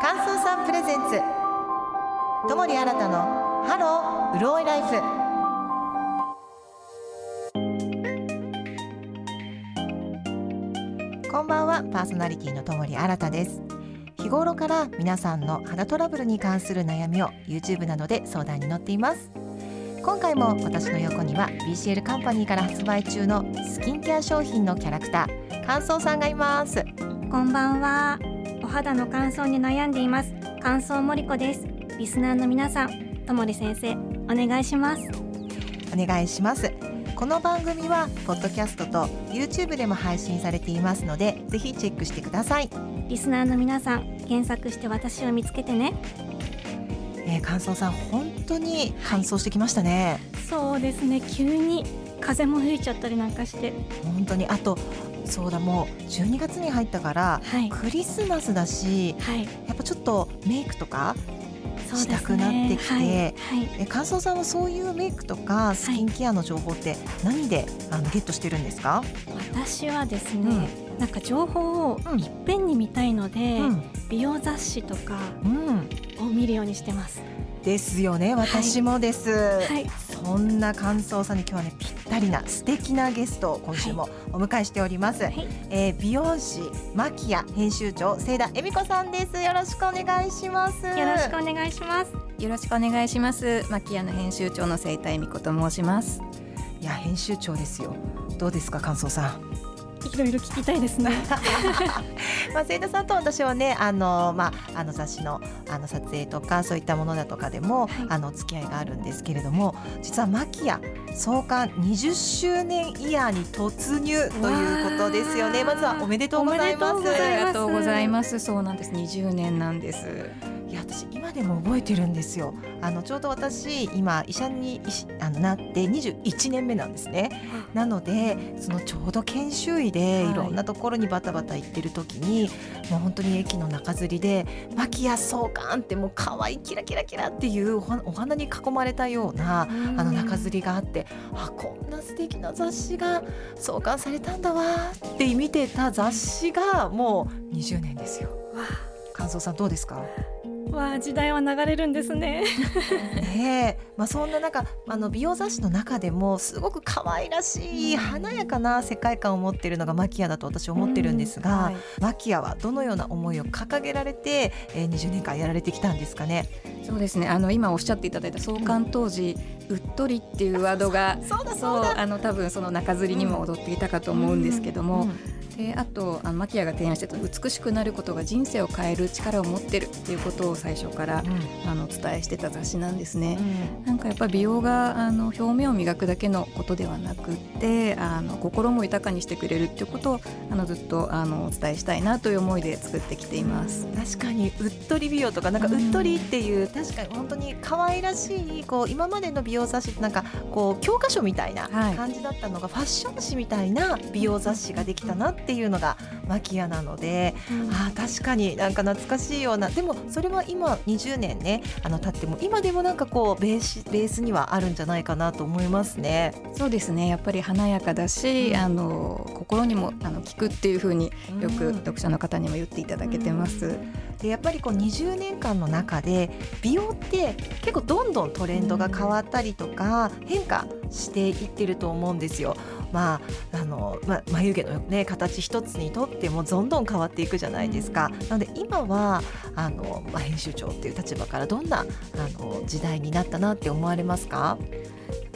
乾燥さん presents。友利新のハローうるおいライフこんばんはパーソナリティの友利新です。日頃から皆さんの肌トラブルに関する悩みを YouTube などで相談に乗っています。今回も私の横には BCL カンパニーから発売中のスキンケア商品のキャラクター乾燥さんがいます。こんばんは。お肌の乾燥に悩んでいます。乾燥もりこです。リスナーの皆さんともり先生お願いします。お願いします。この番組はポッドキャストと YouTube でも配信されていますのでぜひチェックしてください、リスナーの皆さん検索して私を見つけてね。えー、乾燥さん本当に乾燥してきましたね、そうですね。急に風も吹いちゃったりなんかして。本当に。あとそうだもう12月に入ったから、はい。クリスマスだしはい。やっぱちょっとメイクとかしたくなってきてはい。はい。え乾燥さんはそういうメイクとかスキンケアの情報って何で、あのゲットしてるんですか、私はですね、なんか情報をうん。いっぺんに見たいので、うん。美容雑誌とかうん、を見るようにしてます。ですよね。私もです、はいそんな乾燥さんに今日はねぴったりな素敵なゲストを今週もお迎えしております、はい。えー美容師マキア編集長清田恵美子さんです。よろしくお願いします。よろしくお願いします。よろしくお願いします。マキアの編集長の生態美子と申します。いや編集長ですよ。どうですか乾燥さんいろいろ聞きたいですね。まあ、清田さんと私はねあの、まあ、あの雑誌のあの撮影とかそういったものだとかでも、はい。あのお付き合いがあるんですけれども実はマキア創刊20周年イヤーに突入ということですよね。まずはおめでとうございます。ありがとうございます。そうなんです。20年なんです。いや私今でも覚えてるんですよ。あのちょうど私今医者に医師あのなって21年目なんですね。なのでそのちょうど研修医ではい。いろんなところにバタバタ行ってる時に、もう本当に駅の中吊りで「マキア創刊」ってもう可愛いキラキラキラっていうお花に囲まれたようなあの中吊りがあってあこんな素敵な雑誌が創刊されたんだわーって見てた雑誌がもう20年ですよ。わ感想さんどうですか？あわあ時代は流れるんですね。ねえ、まあ、そんな中あの美容雑誌の中でもすごく可愛らしい華やかな世界観を持っているのがマキアだと私は思ってるんですが、はい。マキアはどのような思いを掲げられて、えー、20年間やられてきたんですかね？そうですね。あの今おっしゃっていただいた創刊当時、うっとりっていうワードが。そうあの多分その中吊りにも踊っていたかと思うんですけども、うんであとあのマキアが提案してた美しくなることが人生を変える力を持ってるっていうことを最初からあのお伝えしてた雑誌なんですね。なんかやっぱり美容があの表面を磨くだけのことではなくってあの心も豊かにしてくれるっていうことをあのずっとあのお伝えしたいなという思いで作ってきています。確かにうっとり美容とかなんかうっとりっていう確かに本当に可愛らしいこう今までの美容雑誌なんかこう教科書みたいなはい。感じだったのがファッション誌みたいな美容雑誌ができたなっていうのがマキアなのであー確かになんか懐かしいような。でもそれは今20年ねあの経っても今でもなんかこうベースベースにはあるんじゃないかなと思いますね。そうですね。やっぱり華やかだし、うん。あの心にもあの効くっていうふうによくうん読者の方にも言っていただけてます。でやっぱりこう20年間の中で美容って結構どんどんトレンドが変わったりとか変化していってると思うんですよ。まああのま、眉毛の、ね、形一つにとってもどんどん変わっていくじゃないですか。なので今はあの、ま、編集長っていう立場からどんなあの時代になったなって思われますか？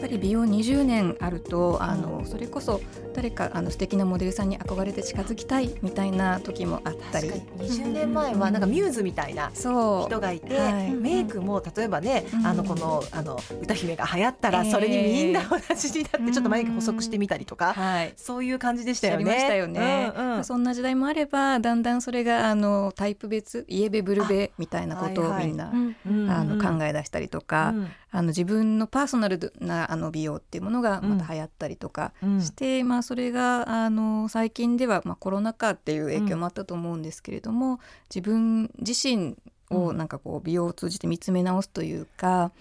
ぱり美容20年あるとあのそれこそ誰かあの素敵なモデルさんに憧れて近づきたいみたいな時もあったり。確かに。20年前はなんかミューズみたいな人がいて、はい。メイクも例えばね、うん。あのこのあの歌姫が流行ったらえー。それにみんな同じになってちょっと眉毛細くしてみたりとか、はい。そういう感じでしたよね。ありましたよね、うんうんそんな時代もあればだんだんそれがあのタイプ別イエベブルベみたいなことをみんな、うんうんあの考え出したりとか、うん。あの自分のパーソナルなあの美容っていうものがまた流行ったりとかうん。して、まあ、それがあの最近では、まあ、コロナ禍っていう影響もあったと思うんですけれども、自分自身をなんかこう美容を通じて見つめ直すというか、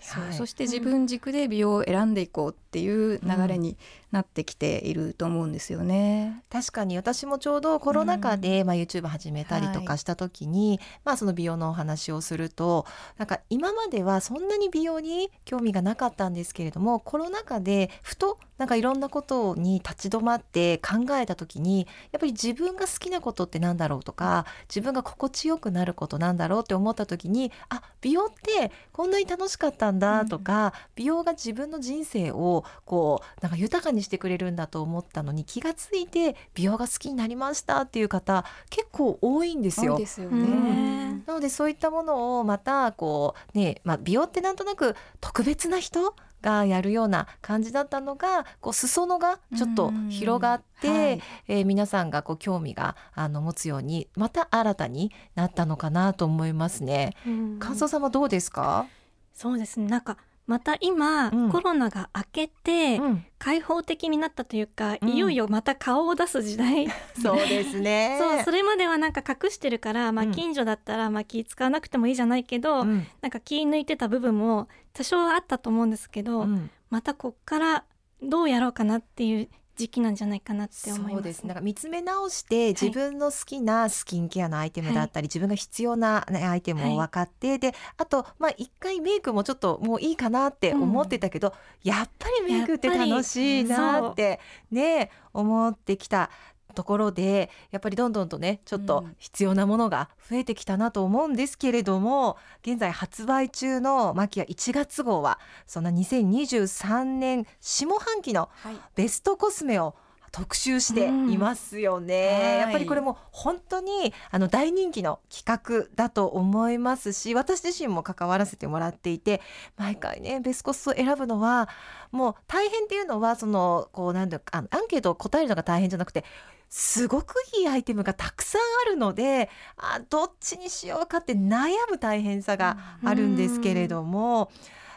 そうはい。そして自分軸で美容を選んでいこうっていう流れになってきていると思うんですよね。確かに私もちょうどコロナ禍で、うん、まあ、YouTube 始めたりとかした時に、はい、まあ、その美容のお話をするとなんか今まではそんなに美容に興味がなかったんですけれどもコロナ禍でふとなんかいろんなことに立ち止まって考えた時にやっぱり自分が好きなことって何だろうとか自分が心地よくなることなんだろうって思った時にあ美容ってこんなに楽しかったんだとか、うん、美容が自分の人生をこうなんか豊かにしてくれるんだと思ったのに気がついて美容が好きになりましたっていう方結構多いんですよ。ですよね、なのでそういったものをまたこうね、まあ、美容ってなんとなく特別な人がやるような感じだったのがこう裾野がちょっと広がって、はい、えー、皆さんがこう興味があの持つようにまた新たになったのかなと思いますね。感想さんはどうですか？そうですね。なんかまた今、うん、コロナが明けて、うん、開放的になったというか、いよいよまた顔を出す時代。そうですね。そうそれまではなんか隠してるから、まあ、近所だったら、まあ、気使わなくてもいいじゃないけど、なんか気抜いてた部分も多少あったと思うんですけど、またこっからどうやろうかなっていう時期なんじゃないかなって思います、そうです。なんか見つめ直して自分の好きなスキンケアのアイテムだったり、はい、自分が必要な、ね、アイテムを分かって、はい、であとまあ一回メイクもちょっともういいかなって思ってたけど、うん、やっぱりメイクって楽しいなってね思ってきたところでやっぱりどんどんとねちょっと必要なものが増えてきたなと思うんですけれども、現在発売中のマキア1月号はそんな2023年下半期のベストコスメを特集していますよね、うん、やっぱりこれも本当にあの大人気の企画だと思いますし私自身も関わらせてもらっていて毎回ねベスコスを選ぶのはもう大変っていうのはそのこうなんだあのアンケートを答えるのが大変じゃなくてすごくいいアイテムがたくさんあるのであどっちにしようかって悩む大変さがあるんですけれども。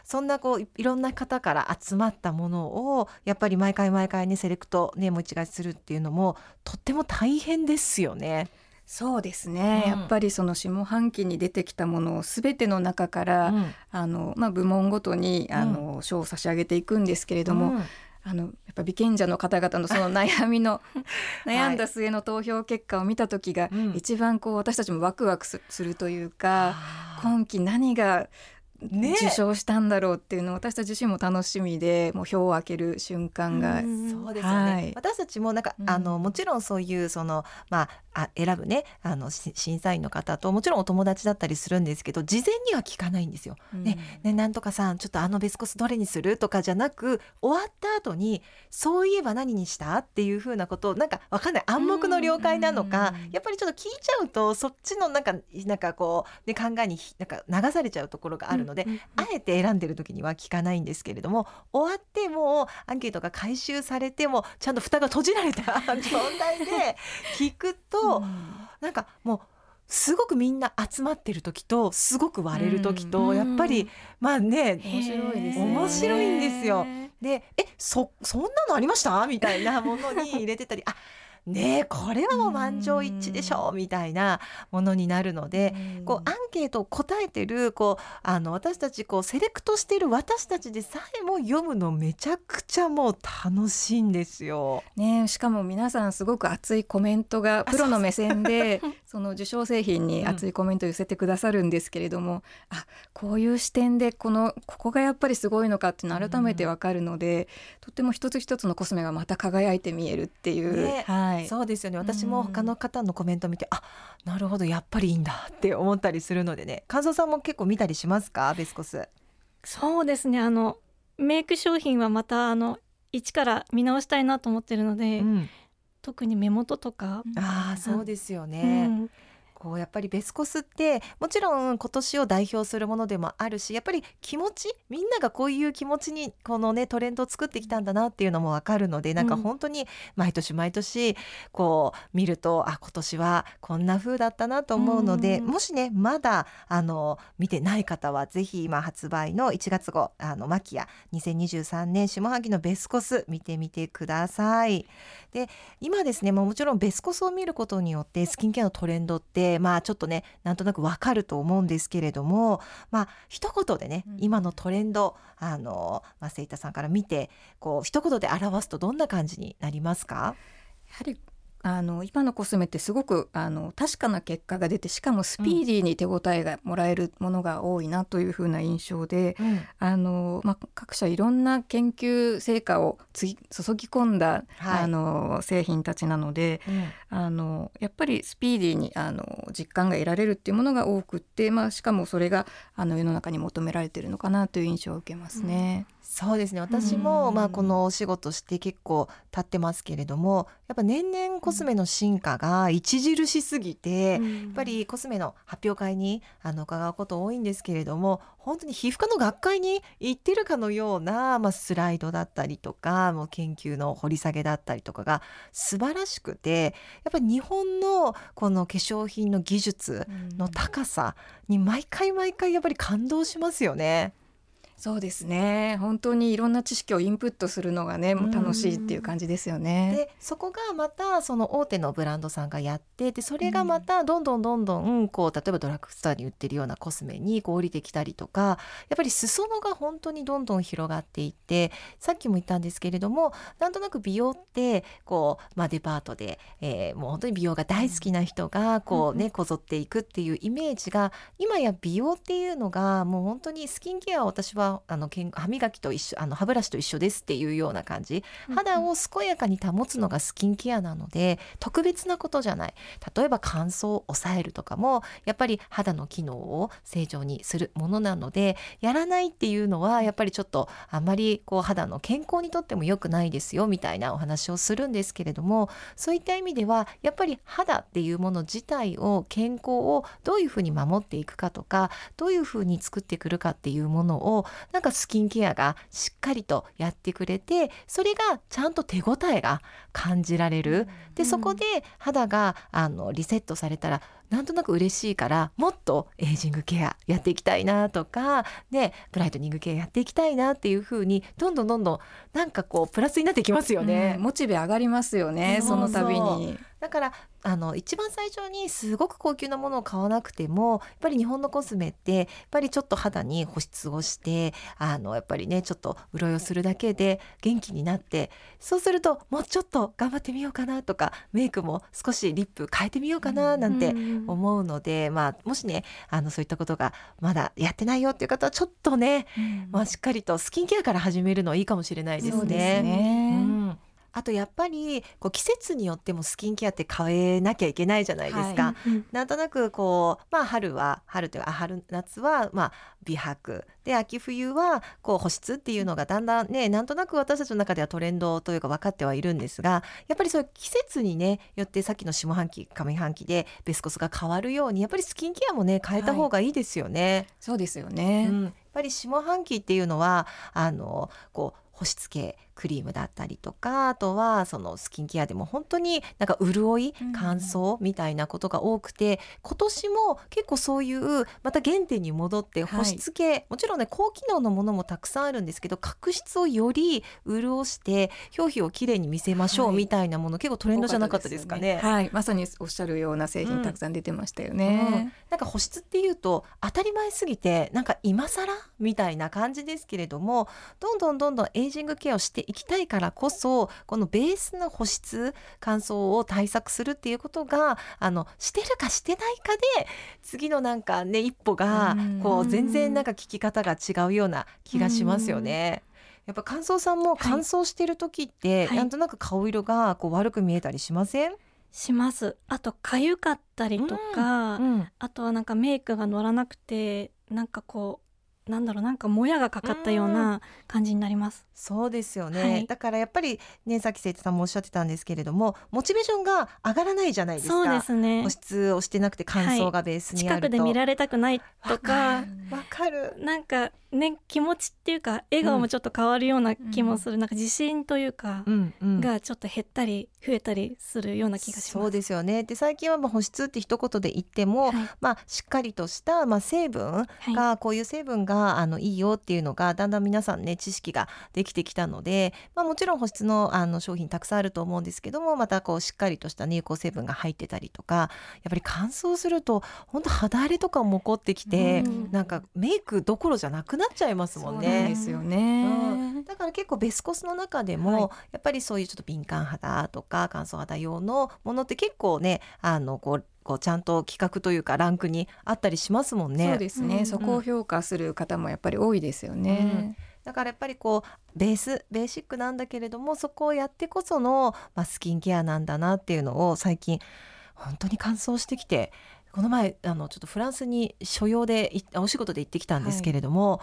そんなこういろんな方から集まったものをやっぱり毎回毎回ねセレクトねもう一回するっていうのもとっても大変ですよね。そうですね、うん、やっぱりその下半期に出てきたものを全ての中から、うん、あのまあ、部門ごとにあの、賞を差し上げていくんですけれども、あのやっぱ美賢者の方々のその悩みの 悩んだ末の投票結果を見た時が一番こう私たちもワクワクするというか、今期何がね、受賞したんだろうっていうのを私たち自身も楽しみでもう票を開ける瞬間が、そうですよね、はい、私たちもなんか、あのもちろんそういうそのまああ選ぶね。あの審査員の方ともちろんお友達だったりするんですけど事前には聞かないんですよ。うん、ねねなんとかさんちょっとあのベスコスどれにするとかじゃなく終わった後にそういえば何にしたっていうふうなことをなんかわかんない。暗黙の了解なのか、やっぱりちょっと聞いちゃうとそっちのなんかなんかこう、ね、考えになんか流されちゃうところがあるので、あえて選んでる時には聞かないんですけれども終わってもアンケートが回収されてもちゃんと蓋が閉じられた 状態で聞くとと、うん、なんかもうすごくみんな集まってる時とすごく割れる時と、うん、やっぱりまあね面白いですね面白いんですよ。でえそそんなのありました？みたいなものに入れてたりあねこれはもう満場一致でしょうみたいなものになるのでこうアンケートを答えてるこうあの私たちこうセレクトしてる私たちでさえも読むのめちゃくちゃもう楽しいんですよ。ねしかも皆さんすごく熱いコメントがプロの目線でその受賞製品に熱いコメントを寄せてくださるんですけれども、うん、あこういう視点でこのここがやっぱりすごいのかっていうの改めてわかるので、うん、とっても一つ一つのコスメがまた輝いて見えるっていう。ね、はいはい、そうですよね。私も他の方のコメント見て、うん、あなるほどやっぱりいいんだって思ったりするのでね。感想さんも結構見たりしますか？ベスコス。そうですね。あのメイク商品はまたあの一から見直したいなと思ってるので、うん、特に目元とか。ああそうですよね、うんこうやっぱりベスコスってもちろん今年を代表するものでもあるしやっぱり気持ちみんながこういう気持ちにこのねトレンドを作ってきたんだなっていうのもわかるのでなんか本当に毎年毎年こう見るとあ今年はこんな風だったなと思うので、もしねまだあの見てない方はぜひ今発売の1月号あのマキア2023年下半期のベスコス見てみてください。で今ですねもちろんベスコスを見ることによってスキンケアのトレンドってでまあちょっとねなんとなくわかると思うんですけれどもまあ一言でね、うん、今のトレンドあの、まあ、セイタさんから見てこう一言で表すとどんな感じになりますか？やはりあの今のコスメってすごくあの確かな結果が出てしかもスピーディーに手応えがもらえるものが多いなというふうな印象で、うん、あのまあ、各社いろんな研究成果をつ注ぎ込んだ、はい、あの製品たちなので、うん、あのやっぱりスピーディーにあの実感が得られるっていうものが多くって、まあ、しかもそれがあの世の中に求められてるのかなという印象を受けますね。うんそうですね。私も、まあ、このお仕事して結構経ってますけれどもやっぱ年々コスメの進化が著しすぎて、うん、やっぱりコスメの発表会にあの伺うこと多いんですけれども本当に皮膚科の学会に行ってるかのような、まあ、スライドだったりとかもう研究の掘り下げだったりとかが素晴らしくてやっぱり日本のこの化粧品の技術の高さに毎回毎回やっぱり感動しますよね。そうですね。本当にいろんな知識をインプットするのがねもう楽しいっていう感じですよね。でそこがまたその大手のブランドさんがやってでそれがまたどんどんどんどんこう例えばドラッグストアに売ってるようなコスメにこう降りてきたりとかやっぱり裾野が本当にどんどん広がっていってさっきも言ったんですけれどもなんとなく美容ってこう、まあ、デパートで、えー、もう本当に美容が大好きな人がこうね、こぞっていくっていうイメージが今や美容っていうのがもう本当にスキンケアを私はあの歯磨きと一緒あの歯ブラシと一緒ですっていうような感じ。肌を健やかに保つのがスキンケアなので特別なことじゃない。例えば乾燥を抑えるとかもやっぱり肌の機能を正常にするものなのでやらないっていうのはやっぱりちょっとあんまりこう肌の健康にとっても良くないですよみたいなお話をするんですけれどもそういった意味ではやっぱり肌っていうもの自体を健康をどういうふうに守っていくかとかどういうふうに作ってくるかっていうものをなんかスキンケアがしっかりとやってくれてそれがちゃんと手応えが感じられる。でそこで肌があのリセットされたらなんとなく嬉しいからもっとエイジングケアやっていきたいなとかねブライトニングケアやっていきたいなっていう風にどんどんどんどんなんかこうプラスになってきますよね、うん、モチベ上がりますよねその度に。だからあの一番最初にすごく高級なものを買わなくてもやっぱり日本のコスメってやっぱりちょっと肌に保湿をしてあのやっぱりねちょっと潤いをするだけで元気になってそうするともうちょっと頑張ってみようかなとかメイクも少しリップ変えてみようかななんて思うので、まあ、もしねあのそういったことがまだやってないよっていう方はちょっとね、まあ、しっかりとスキンケアから始めるのいいかもしれないですね。そうですね、うんあとやっぱりこう季節によってもスキンケアって変えなきゃいけないじゃないですか。はい、なんとなくこうまあ春は春というか春夏はまあ美白で秋冬はこう保湿っていうのがだんだんねなんとなく私たちの中ではトレンドというか分かってはいるんですがやっぱりそういう季節にねよってさっきの下半期上半期でベスコスが変わるようにやっぱりスキンケアもね変えた方がいいですよね。はい、そうですよね、うん、やっぱり下半期っていうのはあのこう保湿系クリームだったりとかあとはそのスキンケアでも本当になんか潤い乾燥みたいなことが多くて、うん、今年も結構そういうまた原点に戻って保湿系、はい、もちろんね高機能のものもたくさんあるんですけど角質をより潤して表皮をきれいに見せましょうみたいなもの、はい、結構トレンドじゃなかったですかね、ね、はい。まさにおっしゃるような製品たくさん出てましたよね、うんうん、なんか保湿っていうと当たり前すぎてなんか今更みたいな感じですけれどもどんどんどんどんエイジングケアをしていきたいからこそこのベースの保湿乾燥を対策するっていうことがあのしてるかしてないかで次のなんかね一歩がこう全然なんか聞き方が違うような気がしますよね。やっぱ乾燥さんも乾燥してる時って、はい、なんとなく顔色がこう悪く見えたりしません？します。あと痒かったりとか、うん。うん、あとはなんかメイクが乗らなくてなんかこうなんだろうなんかもやがかかったような感じになります。そうですよね、はい、だからやっぱりねさっき生徒さんもおっしゃってたんですけれどもモチベーションが上がらないじゃないですか。そうですね。保湿をしてなくて乾燥がベースにあると、はい、近くで見られたくないとか。わかる。なんかね気持ちっていうか笑顔もちょっと変わるような気もする、うん、なんか自信というか、がちょっと減ったり増えたりするような気がします。そうですよね。で最近はまあ保湿って一言で言っても、はい、まあしっかりとしたまあ成分が、こういう成分があのいいよっていうのがだんだん皆さんね知識がでできてきたので、まあ、もちろん保湿のあの商品たくさんあると思うんですけどもまたこうしっかりとした、ね、有効成分が入ってたりとかやっぱり乾燥すると本当肌荒れとかも起こってきて、うん、なんかメイクどころじゃなくなっちゃいますもんね。ですよね、うん、だから結構ベスコスの中でも、はい、やっぱりそういうちょっと敏感肌とか乾燥肌用のものって結構ねあのこうこうちゃんと企画というかランクにあったりしますもんね。そうですね、うんうん、そこを評価する方もやっぱり多いですよね。うんだからやっぱりこうベースベーシックなんだけれどもそこをやってこその、まあ、スキンケアなんだなっていうのを最近本当に乾燥してきてこの前あのちょっとフランスに所用でお仕事で行ってきたんですけれども、はい。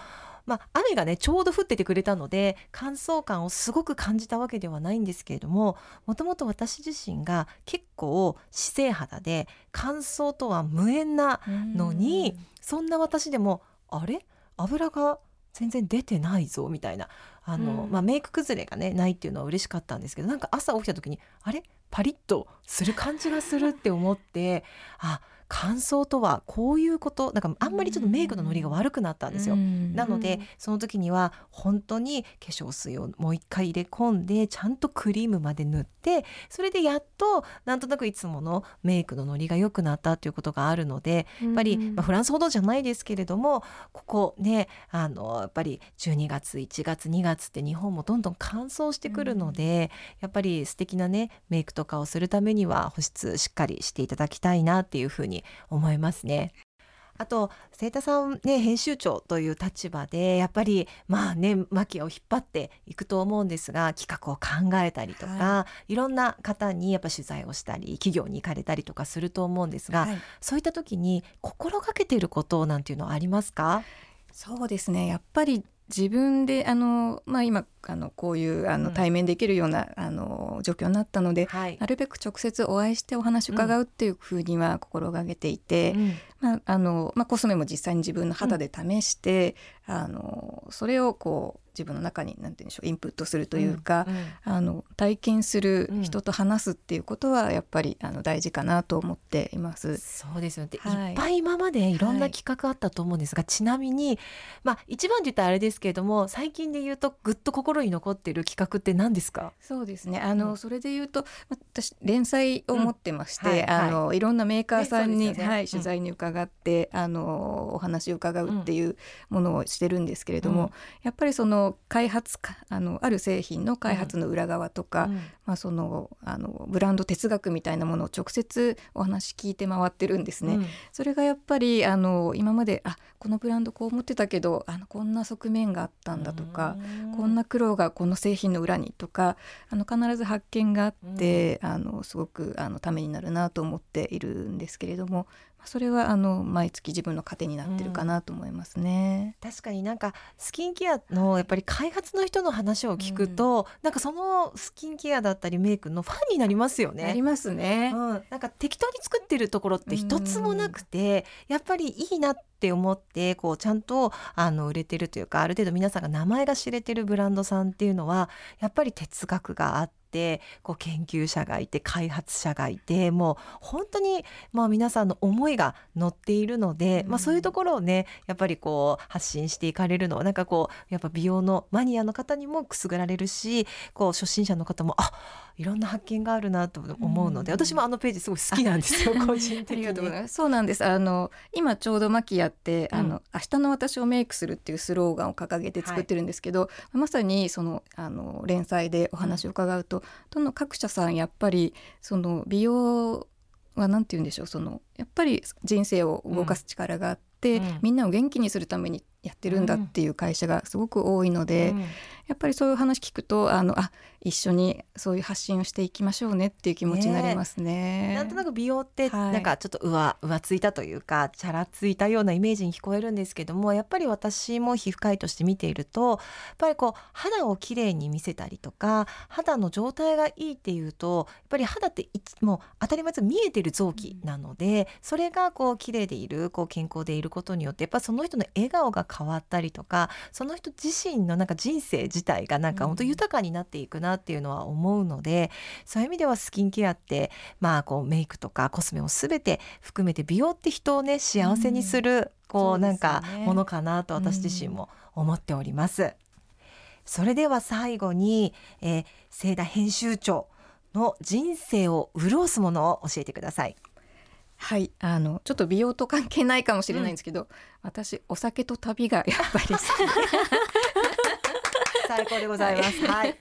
まあ、雨がねちょうど降っててくれたので乾燥感をすごく感じたわけではないんですけれどももともと私自身が結構姿勢肌で乾燥とは無縁なのにそんな私でもあれ？油が全然出てないぞみたいなあの、うん、まあ、メイク崩れがねないっていうのは嬉しかったんですけどなんか朝起きた時にあれ？パリッとする感じがするって思ってあ乾燥とはこういうこと？なんかあんまりちょっとメイクのノリが悪くなったんですよ。なのでその時には本当に化粧水をもう一回入れ込んでちゃんとクリームまで塗ってそれでやっとなんとなくいつものメイクのノリが良くなったということがあるのでやっぱり、まあ、フランスほどじゃないですけれどもここねあのやっぱり12月1月2月って日本もどんどん乾燥してくるので、やっぱり素敵なねメイクとかをするためには保湿しっかりしていただきたいなっていうふうに思いますね。あと清田さんね編集長という立場でやっぱりまあねマキアを引っ張っていくと思うんですが企画を考えたりとか、はい、いろんな方にやっぱ取材をしたり企業に行かれたりとかすると思うんですが、はい、そういった時に心がけていることなんていうのはありますか？そうですね。やっぱり自分であの、まあ、今あのこういうあの対面できるような、うん、あの状況になったので、はい、なるべく直接お会いしてお話を伺うっていうふうには心がけていて、うん、まああのまあ、コスメも実際に自分の肌で試して、うん、あのそれをこう自分の中に何て言うんでしょうインプットするというか、あの体験する人と話すっていうことはやっぱりあの大事かなと思っています。そうですよね、はい、いっぱい今までいろんな企画あったと思うんですが、はい、ちなみに、まあ、一番って言ったらあれですけれども最近で言うとぐっと心に残ってる企画って何ですか？そうですね。あの、うん、それで言うと私連載を持ってまして、うん。はい、あのいろんなメーカーさんに、ね、はい、取材に伺って、あのお話を伺うっていうものをしてるんですけれども、やっぱりその開発かあのある製品の開発の裏側とか、うん、まあ、そのあのブランド哲学みたいなものを直接お話聞いて回ってるんですね。うん、それがやっぱりあの今まであこのブランドこう思ってたけどあのこんな側面があったんだとか、こんな苦労がこの製品の裏にとかあの必ず発見があって、あのすごくあのためになるなと思っているんですけれどもそれはあの毎月自分の糧になってるかなと思いますね、うん、確かになんかスキンケアのやっぱり開発の人の話を聞くと、うん、なんかそのスキンケアだったりメイクのファンになりますよね。なりますね、うん、なんか適当に作ってるところって一つもなくて、やっぱりいいなって思ってこうちゃんとあの売れてるというかある程度皆さんが名前が知れてるブランドさんっていうのはやっぱり哲学があって。ってこう研究者がいて開発者がいてもう本当にまあ皆さんの思いが乗っているので、うん、まあ、そういうところをねやっぱりこう発信していかれるのはなんかこうやっぱ美容のマニアの方にもくすぐられるしこう初心者の方もあいろんな発見があるなと思うので、うん、私もあのページすごい好きなんですよ 個人的に。そうなんです。あの今ちょうどマキヤって、うん、あの明日の私をメイクするっていうスローガンを掲げて作ってるんですけど、はい、まさにそのあの連載でお話を伺うと、どの各社さんやっぱりその美容は何て言うんでしょうそのやっぱり人生を動かす力があって、うん、みんなを元気にするためにやってるんだっていう会社がすごく多いので、うん、やっぱりそういう話聞くとあのあ一緒にそういう発信をしていきましょうねっていう気持ちになりますね。ねなんとなく美容ってなんかちょっと上、浮ついたというかチャラついたようなイメージに聞こえるんですけどもやっぱり私も皮膚科医として見ているとやっぱりこう肌をきれいに見せたりとか肌の状態がいいっていうとやっぱり肌ってもう当たり前見えてる臓器なので、それがこう綺麗でいるこう健康でいることによってやっぱその人の笑顔が変わったりとかその人自身のなんか人生自体がなんか本当豊かになっていくなっていうのは思うので、そういう意味ではスキンケアってまあこうメイクとかコスメを全て含めて美容って人をね幸せにする、こうなんかものかなと私自身も思っております。それでは最後に、えー、聖田編集長の人生を潤すものを教えてください。はいあのちょっと美容と関係ないかもしれないんですけど、うん、私お酒と旅がやっぱり最高でございます。はい。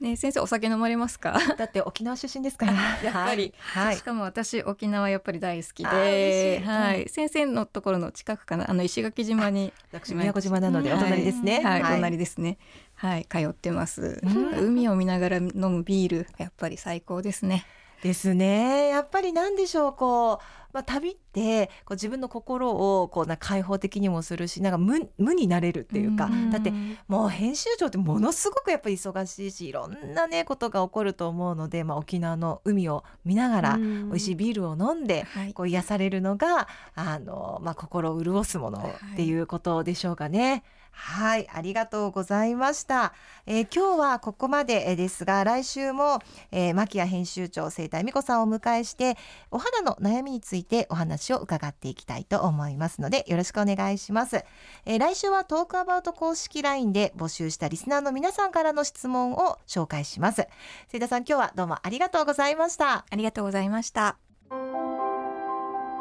ね先生お酒飲まれますか？だって沖縄出身ですから。やっぱり、はい、しかも私沖縄やっぱり大好きで、はい、先生のところの近くかな？あの石垣島に私宮古島なのでお隣ですね、はい、はい、隣ですね。はい。通ってます、海を見ながら飲むビールやっぱり最高ですねですね。やっぱりなんでしょうこうまあ、旅ってこう自分の心をこうな開放的にもするしなんか無無になれるっていうか、だってもう編集長ってものすごくやっぱり忙しいしいろんなねことが起こると思うので、まあ、沖縄の海を見ながら美味しいビールを飲んでこう癒されるのが、あのまあ、心を潤すものっていうことでしょうかね。はいはい、ありがとうございました。えー、今日はここまでですが、来週も、えー、牧谷編集長生態美子さんをお迎えして、お肌の悩みについてお話を伺っていきたいと思いますので、よろしくお願いします。えー、来週はトークアバウト公式 LINE で募集したリスナーの皆さんからの質問を紹介します。生田さん、今日はどうもありがとうございました。ありがとうございました。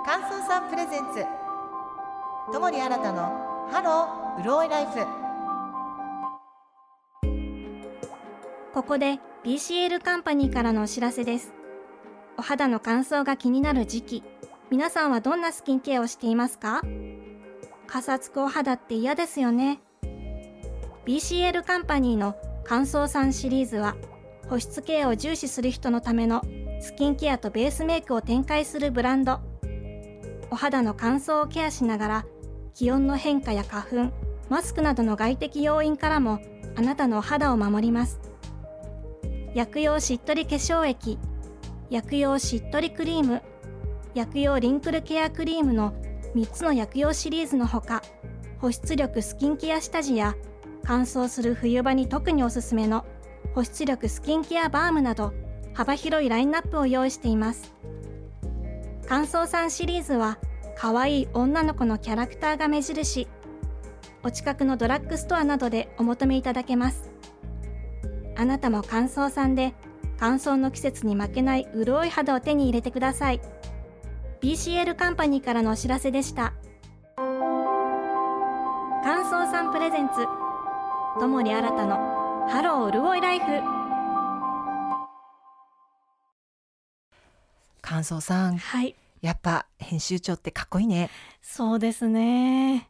乾燥さんプレゼンツ、友利新のハローうるおいライフ。ここで BCL カンパニーからのお知らせです。お肌の乾燥が気になる時期皆さんはどんなスキンケアをしていますか？かさつくお肌って嫌ですよね。BCL カンパニーの乾燥さんシリーズは保湿ケアを重視する人のためのスキンケアとベースメイクを展開するブランド。お肌の乾燥をケアしながら気温の変化や花粉、マスクなどの外的要因からもあなたのお肌を守ります。薬用しっとり化粧液、薬用しっとりクリーム、薬用リンクルケアクリームの3つの薬用シリーズのほか、保湿力スキンケア下地や乾燥する冬場に特におすすめの保湿力スキンケアバームなど幅広いラインナップを用意しています。乾燥さんシリーズは可愛い女の子のキャラクターが目印。お近くのドラッグストアなどでお求めいただけます。あなたも乾燥さんで乾燥の季節に負けない潤い肌を手に入れてください。BCL カンパニーからのお知らせでした。乾燥さん presents。友利新のハロー潤いライフ。乾燥さん。はいやっぱ編集長ってかっこいいね。そうですね。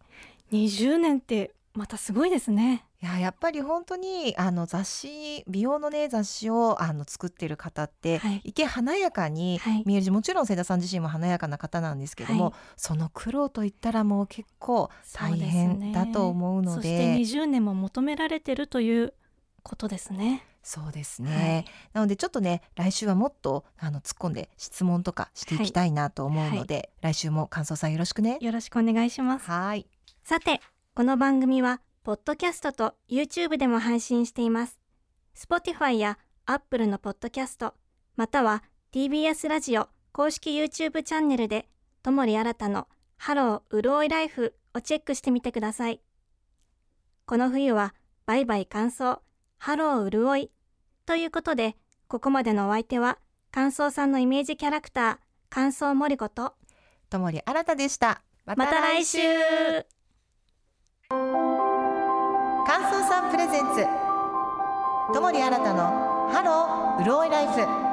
20年ってまたすごいですね。いややっぱり本当にあの雑誌美容のね雑誌をあの作ってる方って、はい、一見華やかに見えるし、はい、もちろん瀬田さん自身も華やかな方なんですけども、はい、その苦労といったらもう結構大変だと思うので。そ、ね、そして20年も求められてるということですね。そうですね、はい、なのでちょっとね来週はもっとあの突っ込んで質問とかしていきたいなと思うので、はい。はい、来週も感想さんよろしくね。よろしくお願いします。はい。さてこの番組はポッドキャストと YouTube でも配信しています。Spotify や Apple のポッドキャストまたは TBS ラジオ公式 YouTube チャンネルでともり新たのハローうるおいライフをチェックしてみてください。この冬はバイバイ乾燥ハロー潤い。ということで、ここまでのお相手は、乾燥さんのイメージキャラクター、乾燥森子と、ともり新たでした。また来週乾燥さん presents、友利新のハロー潤いライフ。